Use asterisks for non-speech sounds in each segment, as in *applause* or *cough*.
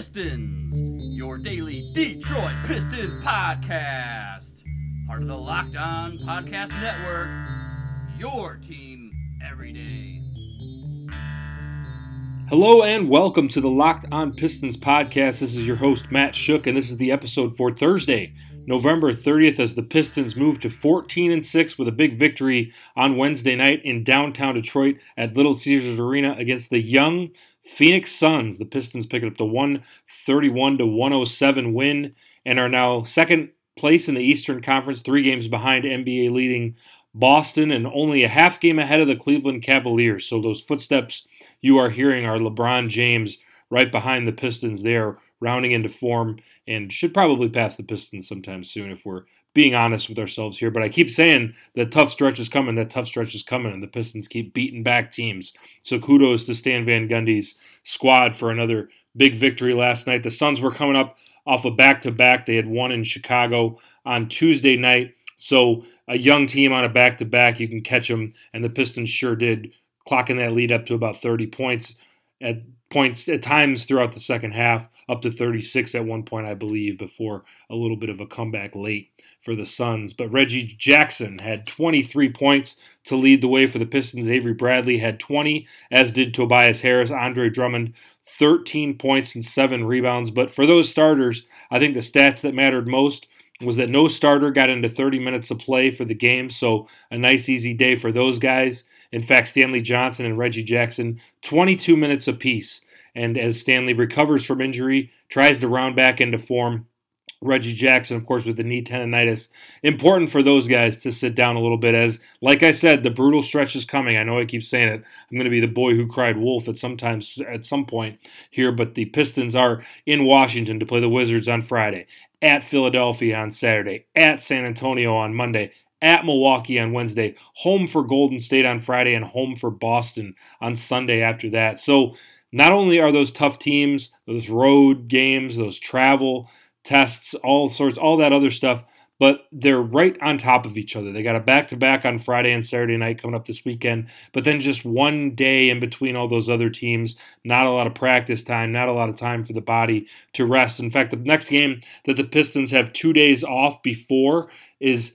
Pistons, your daily Detroit Pistons podcast. Part of the Locked On Podcast Network, your team every day. Hello and welcome to the Locked On Pistons podcast. This is your host, Matt Schoch, and this is the episode for Thursday, November 30th, as the Pistons move to 14 and 6 with a big victory on Wednesday night in downtown Detroit at Little Caesars Arena against the young Phoenix Suns. The Pistons pick up the 131 to 107 win and are now second place in the Eastern Conference, three games behind NBA leading Boston and only a half game ahead of the Cleveland Cavaliers. So those footsteps you are hearing are LeBron James right behind the Pistons there, rounding into form and should probably pass the Pistons sometime soon if we're being honest with ourselves here. But I keep saying that tough stretch is coming, that tough stretch is coming, and the Pistons keep beating back teams. So kudos to Stan Van Gundy's squad for another big victory last night. The Suns were coming up off a back to back. They had won in Chicago on Tuesday night. So a young team on a back to back, you can catch them, and the Pistons sure did, clocking that lead up to about 30 points at points at times throughout the second half, up to 36 at one point, I believe, before a little bit of a comeback late for the Suns. But Reggie Jackson had 23 points to lead the way for the Pistons. Avery Bradley had 20, as did Tobias Harris. Andre Drummond, 13 points and seven rebounds. But for those starters, I think the stats that mattered most was that no starter got into 30 minutes of play for the game. So a nice, easy day for those guys. In fact, Stanley Johnson and Reggie Jackson, 22 minutes apiece. And as Stanley recovers from injury, tries to round back into form, Reggie Jackson, of course, with the knee tendonitis. Important for those guys to sit down a little bit as, like I said, the brutal stretch is coming. I know I keep saying it. I'm going to be the boy who cried wolf at sometimes at some point here, but the Pistons are in Washington to play the Wizards on Friday, at Philadelphia on Saturday, at San Antonio on Monday, at Milwaukee on Wednesday, home for Golden State on Friday, and home for Boston on Sunday after that. So not only are those tough teams, those road games, those travel tests, all sorts, all that other stuff, but they're right on top of each other. They got a back to back on Friday and Saturday night coming up this weekend, but then just one day in between all those other teams, not a lot of practice time, not a lot of time for the body to rest. In fact, the next game that the Pistons have two days off before is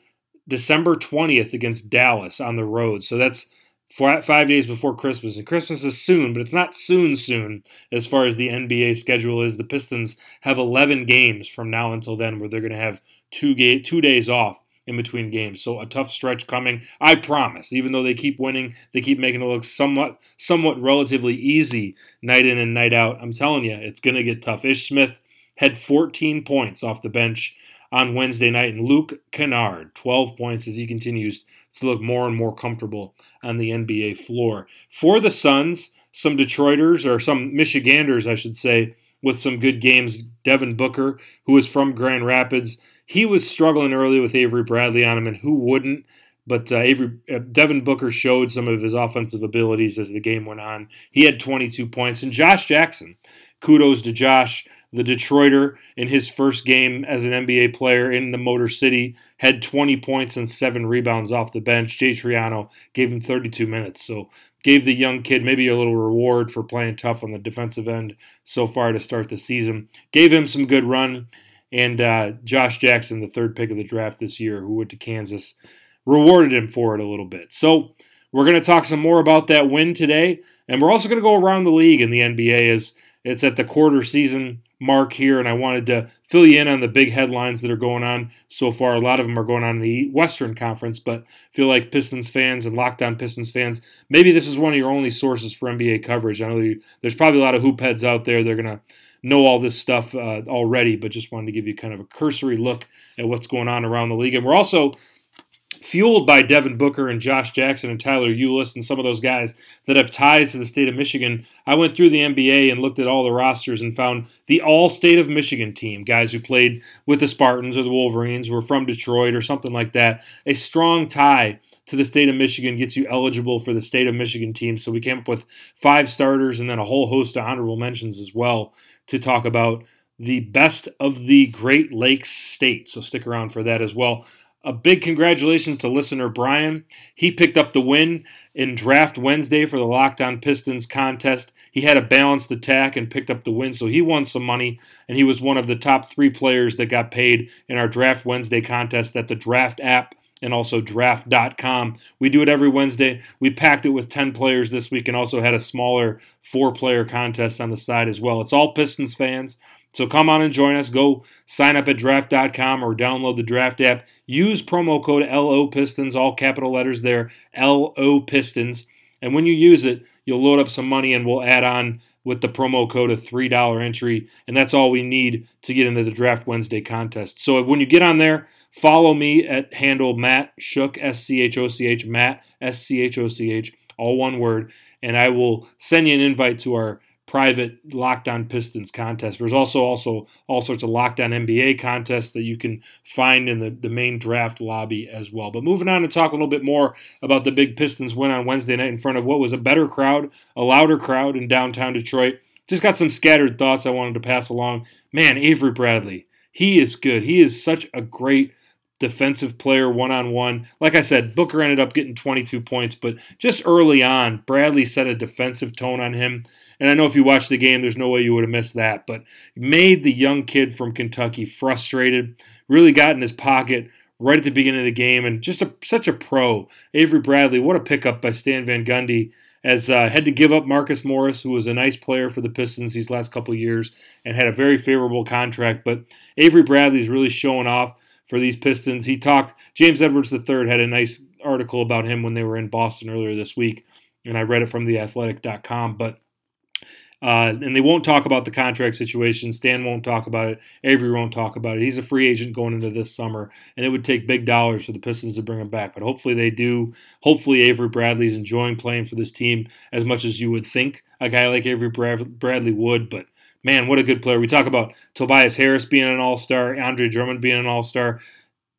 December 20th against Dallas on the road. So that's four, five days before Christmas. And Christmas is soon, but it's not soon, soon as far as the NBA schedule is. The Pistons have 11 games from now until then where they're going to have two, ga- two days off in between games. So a tough stretch coming. I promise. Even though they keep winning, they keep making it look somewhat somewhat relatively easy night in and night out. I'm telling you, it's going to get tough. Ish Smith had 14 points off the bench on Wednesday night, and Luke Kennard, 12 points as he continues to look more and more comfortable on the NBA floor. For the Suns, some Detroiters, or some Michiganders, I should say, with some good games. Devin Booker, who is from Grand Rapids, he was struggling early with Avery Bradley on him, and who wouldn't? But uh, Avery, uh, Devin Booker showed some of his offensive abilities as the game went on. He had 22 points, and Josh Jackson. Kudos to Josh the Detroiter, in his first game as an NBA player in the Motor City, had 20 points and seven rebounds off the bench. Jay Triano gave him 32 minutes. So gave the young kid maybe a little reward for playing tough on the defensive end so far to start the season. Gave him some good run. And uh, Josh Jackson, the third pick of the draft this year, who went to Kansas, rewarded him for it a little bit. So we're going to talk some more about that win today. And we're also going to go around the league in the NBA as it's at the quarter season mark here, and I wanted to fill you in on the big headlines that are going on so far. A lot of them are going on in the Western Conference, but feel like Pistons fans and Locked On Pistons fans, maybe this is one of your only sources for NBA coverage. I know you, there's probably a lot of hoop heads out there. They're going to know all this stuff uh, already, but just wanted to give you kind of a cursory look at what's going on around the league. And we're also fueled by Devin Booker and Josh Jackson and Tyler Ulis and some of those guys that have ties to the state of Michigan, I went through the NBA and looked at all the rosters and found the all state of Michigan team, guys who played with the Spartans or the Wolverines, were from Detroit or something like that. A strong tie to the state of Michigan gets you eligible for the state of Michigan team. So we came up with five starters and then a whole host of honorable mentions as well to talk about the best of the Great Lakes state. So stick around for that as well. A big congratulations to listener Brian. He picked up the win in Draft Wednesday for the Locked On Pistons contest. he had a balanced attack and picked up the win, so he won some money, and he was one of the top three players that got paid in our Draft Wednesday contest at the Draft app and also draft.com. We do it every Wednesday. We packed it with 10 players this week and also had a smaller four player contest on the side as well. It's all Pistons fans. So come on and join us. Go sign up at draft.com or download the draft app. Use promo code LO Pistons, all capital letters there, LO Pistons. And when you use it, you'll load up some money and we'll add on with the promo code a $3 entry. And that's all we need to get into the Draft Wednesday contest. So when you get on there, follow me at handle Matt Schoch, S C H O C H, Matt, S C H O C H, all one word. And I will send you an invite to our private Locked On Pistons contest. There's also also all sorts of Locked On NBA contests that you can find in the, the main draft lobby as well. But moving on to talk a little bit more about the big Pistons win on Wednesday night in front of what was a better crowd, a louder crowd in downtown Detroit. Just got some scattered thoughts I wanted to pass along. Man, Avery Bradley, he is good. He is such a great defensive player one on one. Like I said, Booker ended up getting 22 points, but just early on, Bradley set a defensive tone on him. And I know if you watched the game, there's no way you would have missed that, but made the young kid from Kentucky frustrated, really got in his pocket right at the beginning of the game, and just a, such a pro. Avery Bradley, what a pickup by Stan Van Gundy. As uh, had to give up Marcus Morris, who was a nice player for the Pistons these last couple years and had a very favorable contract. But Avery Bradley is really showing off for these Pistons. He talked, James Edwards III had a nice article about him when they were in Boston earlier this week, and I read it from theathletic.com. But uh, and they won't talk about the contract situation. Stan won't talk about it. Avery won't talk about it. He's a free agent going into this summer, and it would take big dollars for the Pistons to bring him back. But hopefully they do. Hopefully Avery Bradley's enjoying playing for this team as much as you would think a guy like Avery Bradley would. But man, what a good player. We talk about Tobias Harris being an all star, Andre Drummond being an all star.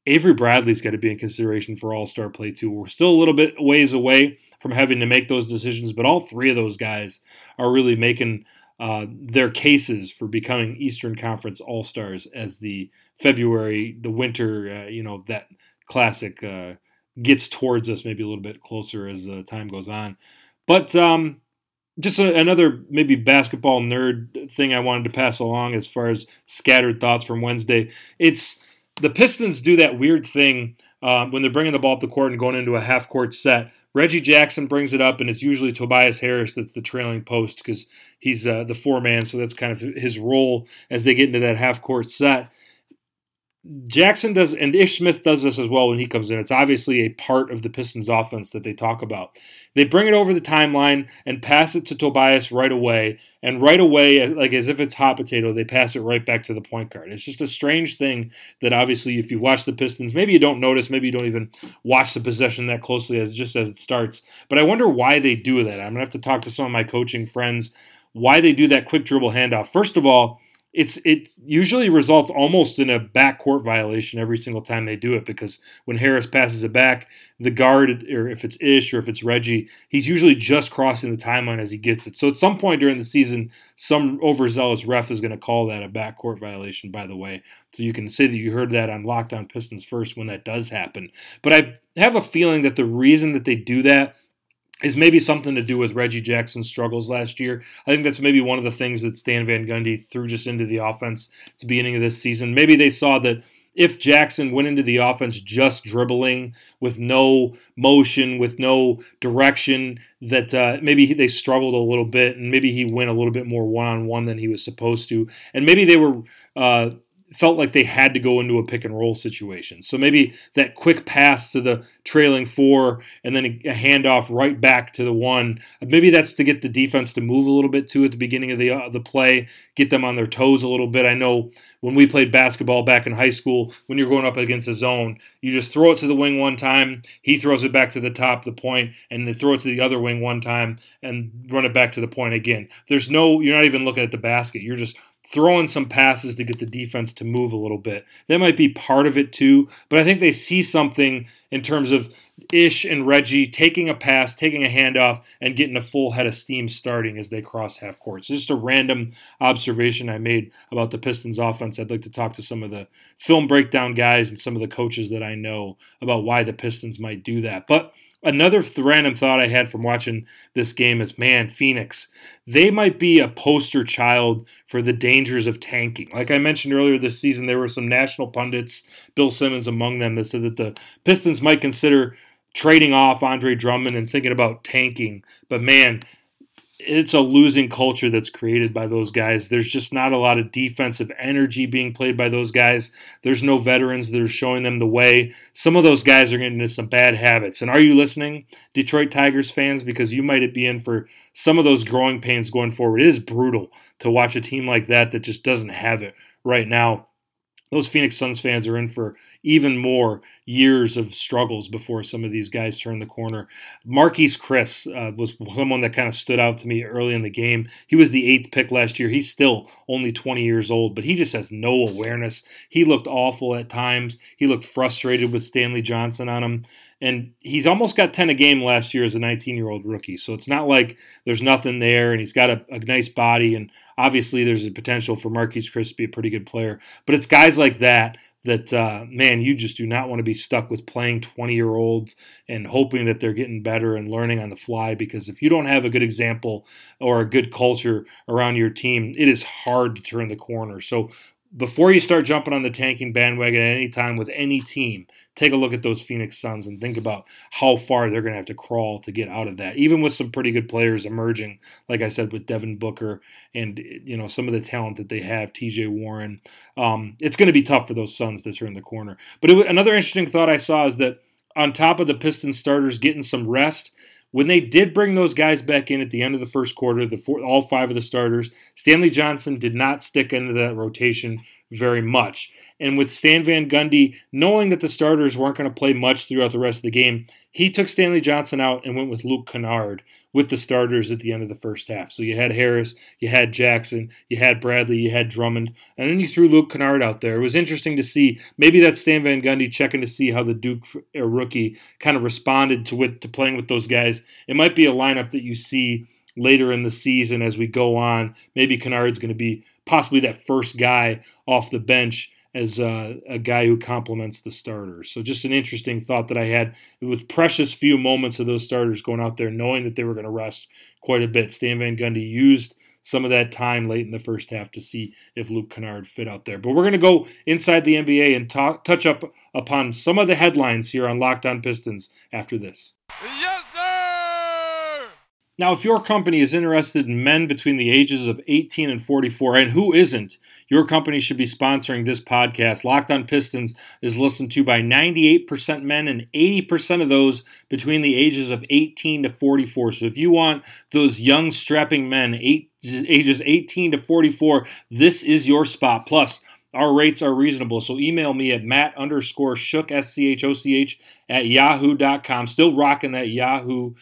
Avery Bradley's got to be in consideration for all star play, too. We're still a little bit ways away from having to make those decisions, but all three of those guys are really making uh, their cases for becoming Eastern Conference All Stars as the February, the winter, uh, you know, that classic uh, gets towards us maybe a little bit closer as time goes on. But um, just a, another maybe basketball nerd thing I wanted to pass along as far as scattered thoughts from Wednesday. It's the Pistons do that weird thing uh, when they're bringing the ball up the court and going into a half court set. Reggie Jackson brings it up, and it's usually Tobias Harris that's the trailing post because he's uh, the four man, so that's kind of his role as they get into that half court set. Jackson does, and Ish Smith does this as well when he comes in. It's obviously a part of the Pistons offense that they talk about. They bring it over the timeline and pass it to Tobias right away, and right away, like as if it's hot potato, they pass it right back to the point guard. It's just a strange thing that obviously, if you watch the Pistons, maybe you don't notice, maybe you don't even watch the possession that closely as just as it starts. But I wonder why they do that. I'm gonna have to talk to some of my coaching friends why they do that quick dribble handoff. First of all it's it usually results almost in a backcourt violation every single time they do it because when Harris passes it back, the guard or if it's Ish or if it's Reggie, he's usually just crossing the timeline as he gets it. So at some point during the season, some overzealous ref is going to call that a backcourt violation. By the way, so you can say that you heard that on Locked On Pistons first when that does happen. But I have a feeling that the reason that they do that is maybe something to do with Reggie Jackson's struggles last year. I think that's maybe one of the things that Stan Van Gundy threw just into the offense at the beginning of this season. Maybe they saw that if Jackson went into the offense just dribbling with no motion, with no direction, that uh, maybe they struggled a little bit, and maybe he went a little bit more one on one than he was supposed to, and maybe they were uh, felt like they had to go into a pick and roll situation. So maybe that quick pass to the trailing four and then a handoff right back to the one. Maybe that's to get the defense to move a little bit too at the beginning of the uh, the play, get them on their toes a little bit. I know when we played basketball back in high school, when you're going up against a zone, you just throw it to the wing one time, he throws it back to the top, the point, and then throw it to the other wing one time and run it back to the point again. There's no, you're not even looking at the basket. You're just throwing some passes to get the defense to move a little bit. That might be part of it too, but I think they see something in terms of Ish and Reggie taking a pass, taking a handoff, and getting a full head of steam starting as they cross half court. It's just a random observation I made about the Pistons offense. I'd like to talk to some of the film breakdown guys and some of the coaches that I know about why the Pistons might do that. But Another random thought I had from watching this game is man, Phoenix, they might be a poster child for the dangers of tanking. Like I mentioned earlier this season, there were some national pundits, Bill Simmons among them, that said that the Pistons might consider trading off Andre Drummond and thinking about tanking. But man, it's a losing culture that's created by those guys. There's just not a lot of defensive energy being played by those guys. There's no veterans that are showing them the way. Some of those guys are getting into some bad habits. And are you listening, Detroit Tigers fans? Because you might be in for some of those growing pains going forward. It is brutal to watch a team like that that just doesn't have it right now those Phoenix Suns fans are in for even more years of struggles before some of these guys turn the corner. Marquese Chriss uh, was someone that kind of stood out to me early in the game. He was the eighth pick last year. He's still only 20 years old, but he just has no awareness. He looked awful at times. He looked frustrated with Stanley Johnson on him. And he's almost got 10 a game last year as a 19 year old rookie. So it's not like there's nothing there, and he's got a, a nice body. And obviously, there's a potential for Marquese Chriss to be a pretty good player. But it's guys like that that, uh, man, you just do not want to be stuck with playing 20 year olds and hoping that they're getting better and learning on the fly. Because if you don't have a good example or a good culture around your team, it is hard to turn the corner. So before you start jumping on the tanking bandwagon at any time with any team, take a look at those Phoenix Suns and think about how far they're going to have to crawl to get out of that. Even with some pretty good players emerging, like I said, with Devin Booker and you know some of the talent that they have, T.J. Warren, um, it's going to be tough for those Suns to turn the corner. But it, another interesting thought I saw is that on top of the Pistons starters getting some rest, when they did bring those guys back in at the end of the first quarter, the four, all five of the starters, Stanley Johnson did not stick into that rotation very much. And with Stan Van Gundy knowing that the starters weren't going to play much throughout the rest of the game, he took Stanley Johnson out and went with Luke Kennard with the starters at the end of the first half. So you had Harris, you had Jackson, you had Bradley, you had Drummond, and then you threw Luke Kennard out there. It was interesting to see. Maybe that's Stan Van Gundy checking to see how the Duke uh, rookie kind of responded to with to playing with those guys. It might be a lineup that you see later in the season as we go on. Maybe Kennard's going to be possibly that first guy off the bench as a, a, guy who complements the starters. So just an interesting thought that I had with precious few moments of those starters going out there, knowing that they were going to rest quite a bit. Stan Van Gundy used some of that time late in the first half to see if Luke Kennard fit out there. But we're going to go inside the NBA and talk, touch up upon some of the headlines here on Locked On Pistons after this. Sir! Now, if your company is interested in men between the ages of 18 and 44, and who isn't, your company should be sponsoring this podcast. Locked on Pistons is listened to by 98% men and 80% of those between the ages of 18 to 44. So if you want those young, strapping men, eight, ages 18 to 44, this is your spot. Plus, our rates are reasonable. So email me at matt underscore schoch, S C H O C H, at yahoo.com. Still rocking that Yahoo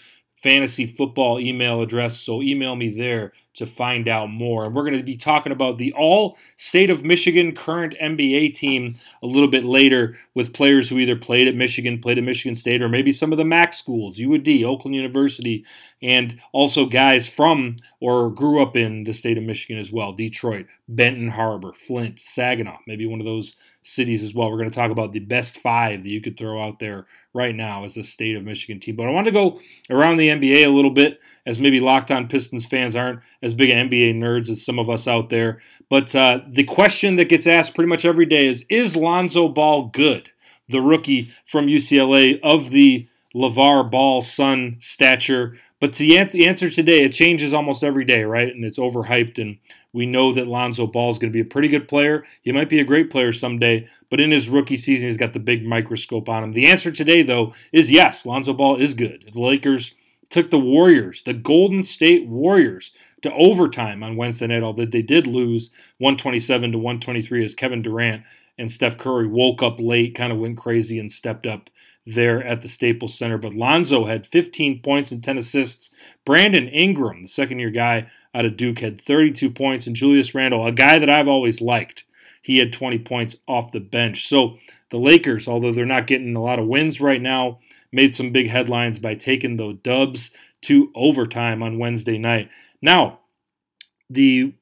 fantasy football email address. So email me there to find out more. And we're going to be talking about the all state of Michigan current NBA team a little bit later with players who either played at Michigan, played at Michigan State, or maybe some of the MAC schools, UD, Oakland University, and also guys from or grew up in the state of Michigan as well Detroit, Benton Harbor, Flint, Saginaw, maybe one of those cities as well. We're going to talk about the best five that you could throw out there right now as a state of Michigan team. But I want to go around the NBA a little bit, as maybe Locked On Pistons fans aren't as big NBA nerds as some of us out there. But uh, the question that gets asked pretty much every day is Is Lonzo Ball good? The rookie from UCLA of the LeVar Ball son stature. But the answer today, it changes almost every day, right? And it's overhyped and we know that Lonzo Ball is going to be a pretty good player. He might be a great player someday, but in his rookie season, he's got the big microscope on him. The answer today, though, is yes, Lonzo Ball is good. The Lakers took the Warriors, the Golden State Warriors, to overtime on Wednesday night, although they did lose 127 to 123 as Kevin Durant and Steph Curry woke up late, kind of went crazy, and stepped up there at the Staples Center. But Lonzo had 15 points and 10 assists. Brandon Ingram, the second year guy out of Duke, had 32 points. And Julius Randle, a guy that I've always liked, he had 20 points off the bench. So the Lakers, although they're not getting a lot of wins right now, made some big headlines by taking the dubs to overtime on Wednesday night. Now, the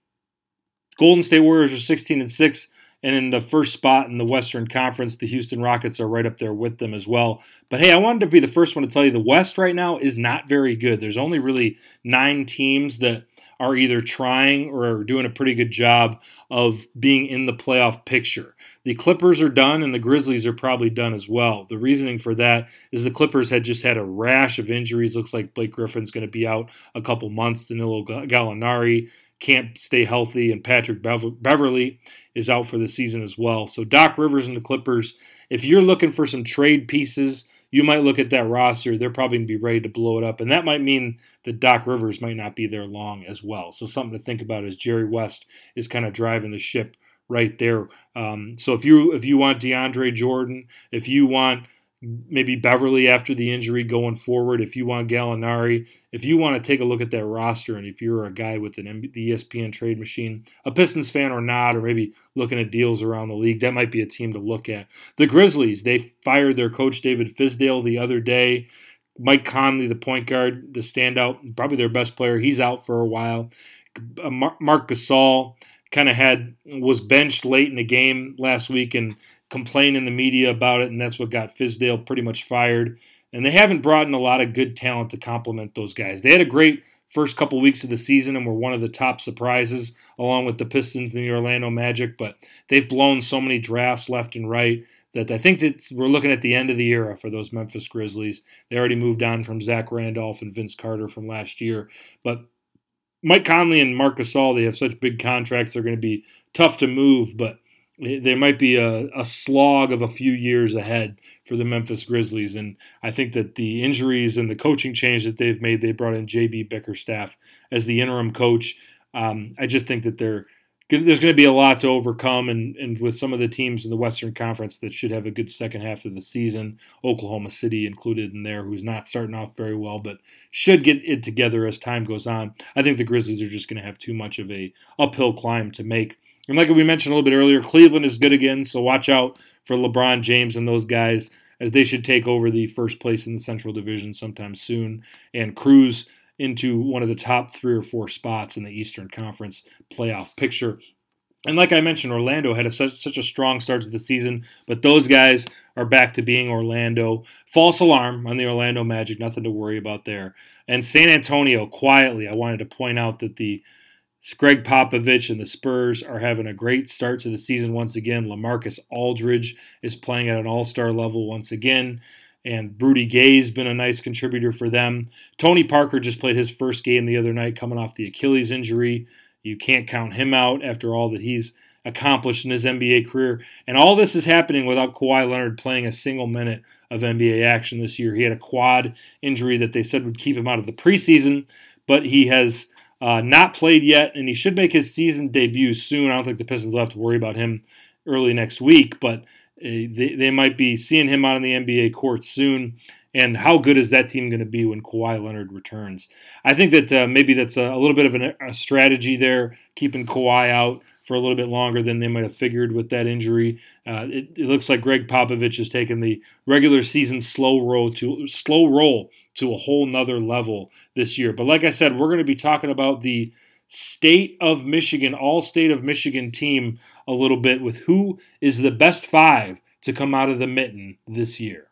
Golden State Warriors are 16 and 6 And in the first spot in the Western Conference, the Houston Rockets are right up there with them as well. But hey, I wanted to be the first one to tell you the West right now is not very good. There's only really nine teams that are either trying or doing a pretty good job of being in the playoff picture. The Clippers are done and the Grizzlies are probably done as well. The reasoning for that is the Clippers had just had a rash of injuries. Looks like Blake Griffin's going to be out a couple months. Danilo Gallinari can't stay healthy, and Patrick Beverley is out for the season as well. So Doc Rivers and the Clippers, if you're looking for some trade pieces, you might look at that roster. They're probably going to be ready to blow it up, and that might mean that Doc Rivers might not be there long as well. So something to think about is Jerry West is kind of driving the ship right there. Um, so if you if you want DeAndre Jordan, if you want maybe Beverley after the injury going forward, if you want Gallinari, if you want to take a look at that roster, and if you're a guy with an the ESPN trade machine, a Pistons fan or not, or maybe looking at deals around the league, that might be a team to look at. The Grizzlies, they fired their coach David Fizdale the other day. Mike Conley, the point guard, the standout, probably their best player, he's out for a while. Uh, Mark Marc Gasol, kind of had was benched late in the game last week and complained in the media about it, and that's what got Fizdale pretty much fired. And they haven't brought in a lot of good talent to complement those guys. They had a great first couple weeks of the season and were one of the top surprises, along with the Pistons and the Orlando Magic. But they've blown so many drafts left and right that I think that we're looking at the end of the era for those Memphis Grizzlies. They already moved on from Zach Randolph and Vince Carter from last year, but Mike Conley and Marc Gasol, they have such big contracts, they're going to be tough to move, but there might be a, a, slog of a few years ahead for the Memphis Grizzlies. And I think that the injuries and the coaching change that they've made, they brought in JB Bickerstaff as the interim coach. Um, I just think that they're there's going to be a lot to overcome, and, and with some of the teams in the Western Conference that should have a good second half of the season, Oklahoma City included in there, who's not starting off very well, but should get it together as time goes on. I think the Grizzlies are just going to have too much of a uphill climb to make. And like we mentioned a little bit earlier, Cleveland is good again, so watch out for LeBron James and those guys as they should take over the first place in the Central Division sometime soon and cruise into one of the top three or four spots in the Eastern Conference playoff picture. And like I mentioned, Orlando had a, such, such a strong start to the season, but those guys are back to being Orlando. False alarm on the Orlando Magic, nothing to worry about there. And San Antonio, quietly, I wanted to point out that the Gregg Popovich and the Spurs are having a great start to the season once again. LaMarcus Aldridge is playing at an all star level once again and Rudy Gay's been a nice contributor for them. Tony Parker just played his first game the other night coming off the Achilles injury. You can't count him out after all that he's accomplished in his NBA career. And all this is happening without Kawhi Leonard playing a single minute of NBA action this year. He had a quad injury that they said would keep him out of the preseason, but he has uh, not played yet, and he should make his season debut soon. I don't think the Pistons will have to worry about him early next week, but uh, they, they might be seeing him out on the NBA court soon. And how good is that team going to be when Kawhi Leonard returns? I think that uh, maybe that's a, a, little bit of an, a strategy there, keeping Kawhi out for a little bit longer than they might have figured with that injury. Uh, it, it, looks like Gregg Popovich has taken the regular season slow roll to slow roll to a whole nother level this year. But like I said, we're going to be talking about the state of Michigan, all state of Michigan team a little bit with who is the best five to come out of the mitten this year.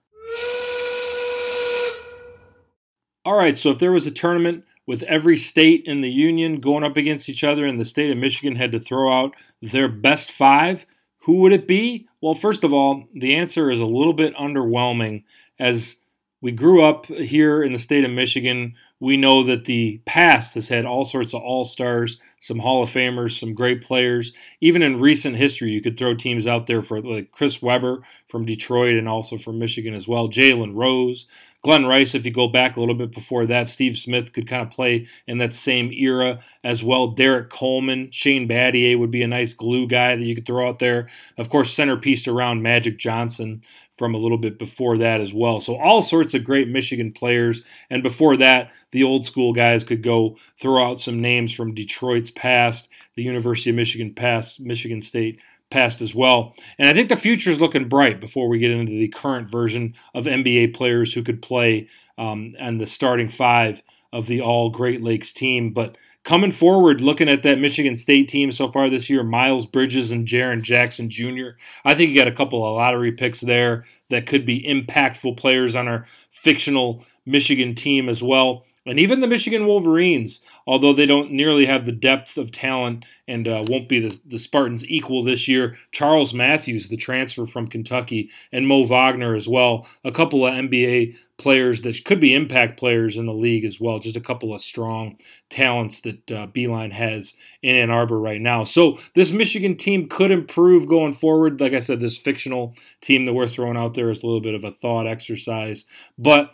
All right, so if there was a tournament with every state in the union going up against each other and the state of Michigan had to throw out their best five, who would it be? Well, first of all, the answer is a little bit underwhelming as we grew up here in the state of Michigan. We know that the past has had all sorts of all stars, some Hall of Famers, some great players. Even in recent history, you could throw teams out there for like Chris Webber from Detroit and also from Michigan as well. Jalen Rose, Glen Rice, if you go back a little bit before that, Steve Smith could kind of play in that same era as well. Derrick Coleman, Shane Battier would be a nice glue guy that you could throw out there. Of course, centerpiece around Magic Johnson from a little bit before that as well. So all sorts of great Michigan players. And before that, the old school guys could go throw out some names from Detroit's past, the University of Michigan past, Michigan State past as well. And I think the future is looking bright before we get into the current version of NBA players who could play um, and the starting five of the all Great Lakes team. But coming forward, looking at that Michigan State team so far this year, Miles Bridges and Jaren Jackson Jr., I think you got a couple of lottery picks there that could be impactful players on our fictional Michigan team as well. And even the Michigan Wolverines, although they don't nearly have the depth of talent and uh, won't be the, the Spartans equal this year, Charles Matthews, the transfer from Kentucky, and Mo Wagner as well, a couple of NBA players that could be impact players in the league as well. Just a couple of strong talents that uh, Beilein has in Ann Arbor right now. So this Michigan team could improve going forward. Like I said, this fictional team that we're throwing out there is a little bit of a thought exercise, but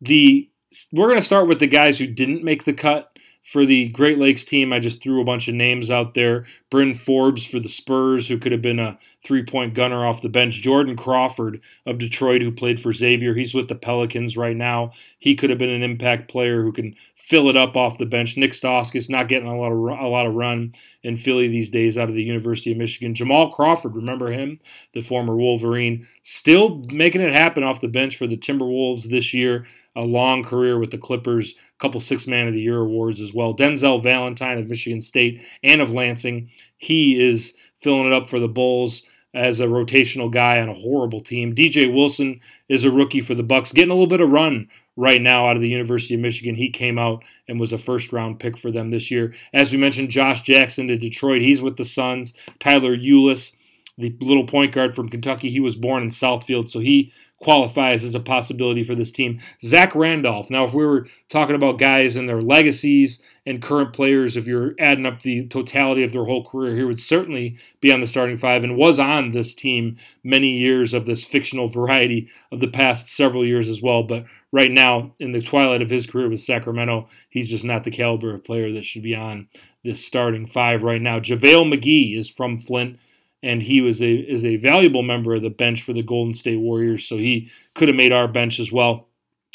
the we're going to start with the guys who didn't make the cut for the Great Lakes team. I just threw a bunch of names out there. Bryn Forbes for the Spurs, who could have been a three point gunner off the bench. Jordan Crawford of Detroit, who played for Xavier. He's with the Pelicans right now. He could have been an impact player who can fill it up off the bench. Nick Stauskas not getting a lot of a lot of run in Philly these days out of the University of Michigan. Jamal Crawford, remember him, the former Wolverine, still making it happen off the bench for the Timberwolves this year a long career with the Clippers, a couple Six Man of the Year awards as well. Denzel Valentine of Michigan State and of Lansing, he is filling it up for the Bulls as a rotational guy on a horrible team. DJ Wilson is a rookie for the Bucks, getting a little bit of run right now out of the University of Michigan. He came out and was a first round pick for them this year. As we mentioned, Josh Jackson to Detroit. He's with the Suns. Tyler Ulis, the little point guard from Kentucky, he was born in Southfield, so he qualifies as a possibility for this team. Zach Randolph. Now, if we were talking about guys and their legacies and current players, if you're adding up the totality of their whole career, he would certainly be on the starting five and was on this team many years of this fictional variety of the past several years as well. But right now, in the twilight of his career with Sacramento, he's just not the caliber of player that should be on this starting five right now. JaVale McGee is from Flint and he was a is a valuable member of the bench for the Golden State Warriors, so he could have made our bench as well.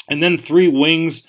And then three wings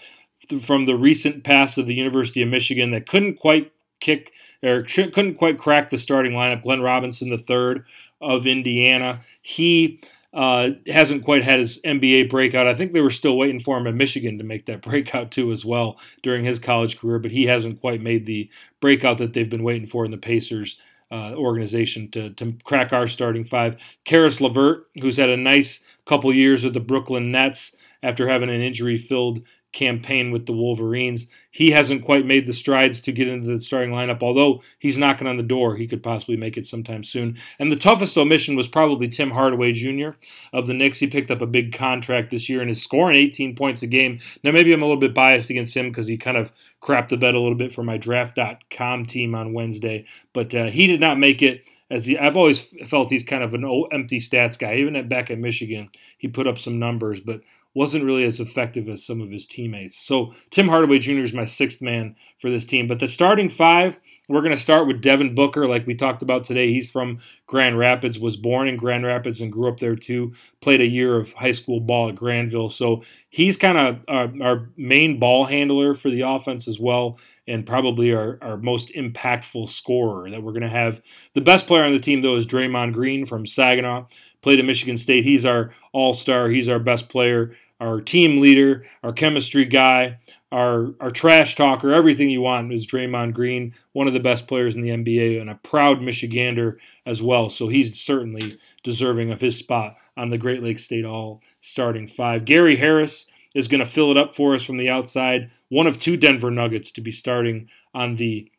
from the recent past of the University of Michigan that couldn't quite kick or couldn't quite crack the starting lineup. Glenn Robinson, the third of Indiana, he uh, hasn't quite had his NBA breakout. I think they were still waiting for him at Michigan to make that *laughs* breakout too, as well during his college career, but he hasn't quite made the breakout that they've been waiting for in the Pacers uh, organization to, to crack our starting five. Caris LeVert, who's had a nice couple years with the Brooklyn Nets after having an injury filled campaign with the Wolverines. He hasn't quite made the strides to get into the starting lineup, although he's knocking on the door. He could possibly make it sometime soon. And the toughest omission was probably Tim Hardaway Jr. of the Knicks. He picked up a big contract this year and is scoring 18 points a game. Now, maybe I'm a little bit biased against him because he kind of crapped the bed a little bit for my draft.com team on Wednesday, but uh, he did not make it. As he, I've always felt he's kind of an old, empty stats guy. Even at back at Michigan, he put up some numbers, but wasn't really as effective as some of his teammates. So Tim Hardaway Jr. is my sixth man for this team. But the starting five, we're going to start with Devin Booker, like we talked about today. He's from Grand Rapids, was born in Grand Rapids and grew up there too. Played a year of high school ball at Grandville. So he's kind of our, our, main ball handler for the offense as well, and probably our, our most impactful scorer that we're going to have. The best player on the team, though, is Draymond Green from Saginaw. Played at Michigan State. He's our all star, he's our best player our team leader, our chemistry guy, our our trash talker, everything you want is Draymond Green, one of the best players in the NBA and a proud Michigander as well. So he's certainly deserving of his spot on the Great Lakes State All starting five. Gary Harris is going to fill it up for us from the outside. One of two Denver Nuggets to be starting on the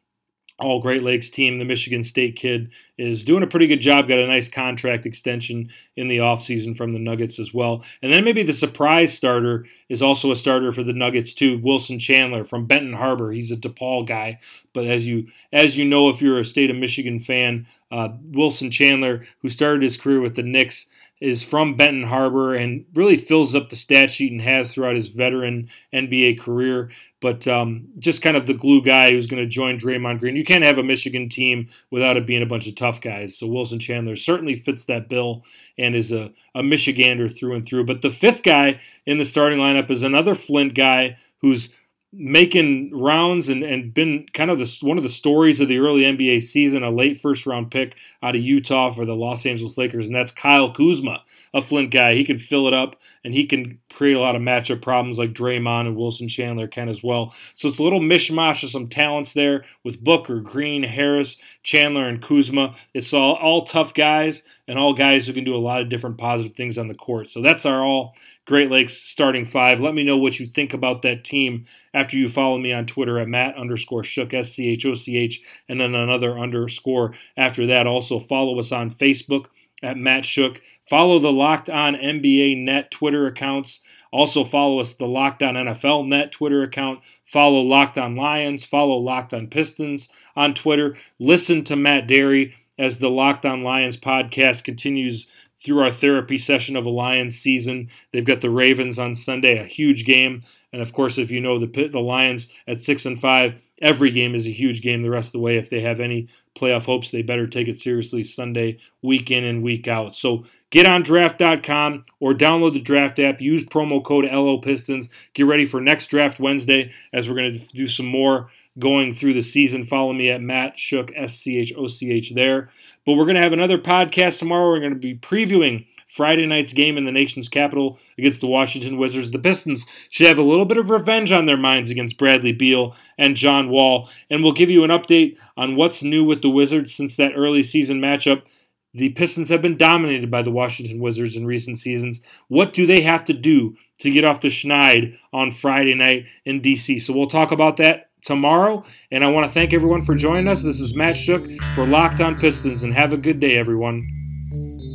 all Great Lakes team, the Michigan State kid, is doing a pretty good job. Got a nice contract extension in the offseason from the Nuggets as well. And then maybe the surprise starter is also a starter for the Nuggets too, Wilson Chandler from Benton Harbor. He's a DePaul guy, but as you as you know, if you're a state of Michigan fan, uh, Wilson Chandler, who started his career with the Knicks, is from Benton Harbor and really fills up the stat sheet and has throughout his veteran NBA career. But um, just kind of the glue guy who's going to join Draymond Green. You can't have a Michigan team without it being a bunch of tough guys. So Wilson Chandler certainly fits that bill and is a, a Michigander through and through. But the fifth guy in the starting lineup is another Flint guy who's making rounds and, and been kind of the, one of the stories of the early NBA season, a late first round pick out of Utah for the Los Angeles Lakers, and that's Kyle Kuzma, a Flint guy. He can fill it up and he can create a lot of matchup problems like Draymond and Wilson Chandler can as well. So it's a little mishmash of some talents there with Booker, Green, Harris, Chandler, and Kuzma. It's all, all tough guys and all guys who can do a lot of different positive things on the court. So that's our all Great Lakes starting five. Let me know what you think about that team after you follow me on Twitter at Matt underscore Schoch, S C H O C H, and then another underscore after that. Also, follow us on Facebook at Matt Schoch. Follow the Locked On NBA Net Twitter accounts. Also, follow us the Locked On NFL Net Twitter account. Follow Locked On Lions. Follow Locked On Pistons on Twitter. Listen to Matt Dery as the Locked On Lions podcast continues through our therapy session of a Lions season. They've got the Ravens on Sunday, a huge game, and of course, if you know the the Lions at six and five, every game is a huge game the rest of the way. If they have any playoff hopes, they better take it seriously Sunday, week in and week out. So get on draft.com or download the draft app. Use promo code LO Pistons. Get ready for next draft Wednesday as we're going to do some more going through the season. Follow me at Matt Schoch, S C H O C H there. But we're going to have another podcast tomorrow. We're going to be previewing Friday night's game in the nation's capital against the Washington Wizards. The Pistons should have a little bit of revenge on their minds against Bradley Beal and John Wall. And we'll give you an update on what's new with the Wizards since that early season matchup. The Pistons have been dominated by the Washington Wizards in recent seasons. What do they have to do to get off the schneid on Friday night in DC? So we'll talk about that tomorrow. And I want to thank everyone for joining us. This is Matt Schoch for Locked On Pistons, and have a good day, everyone.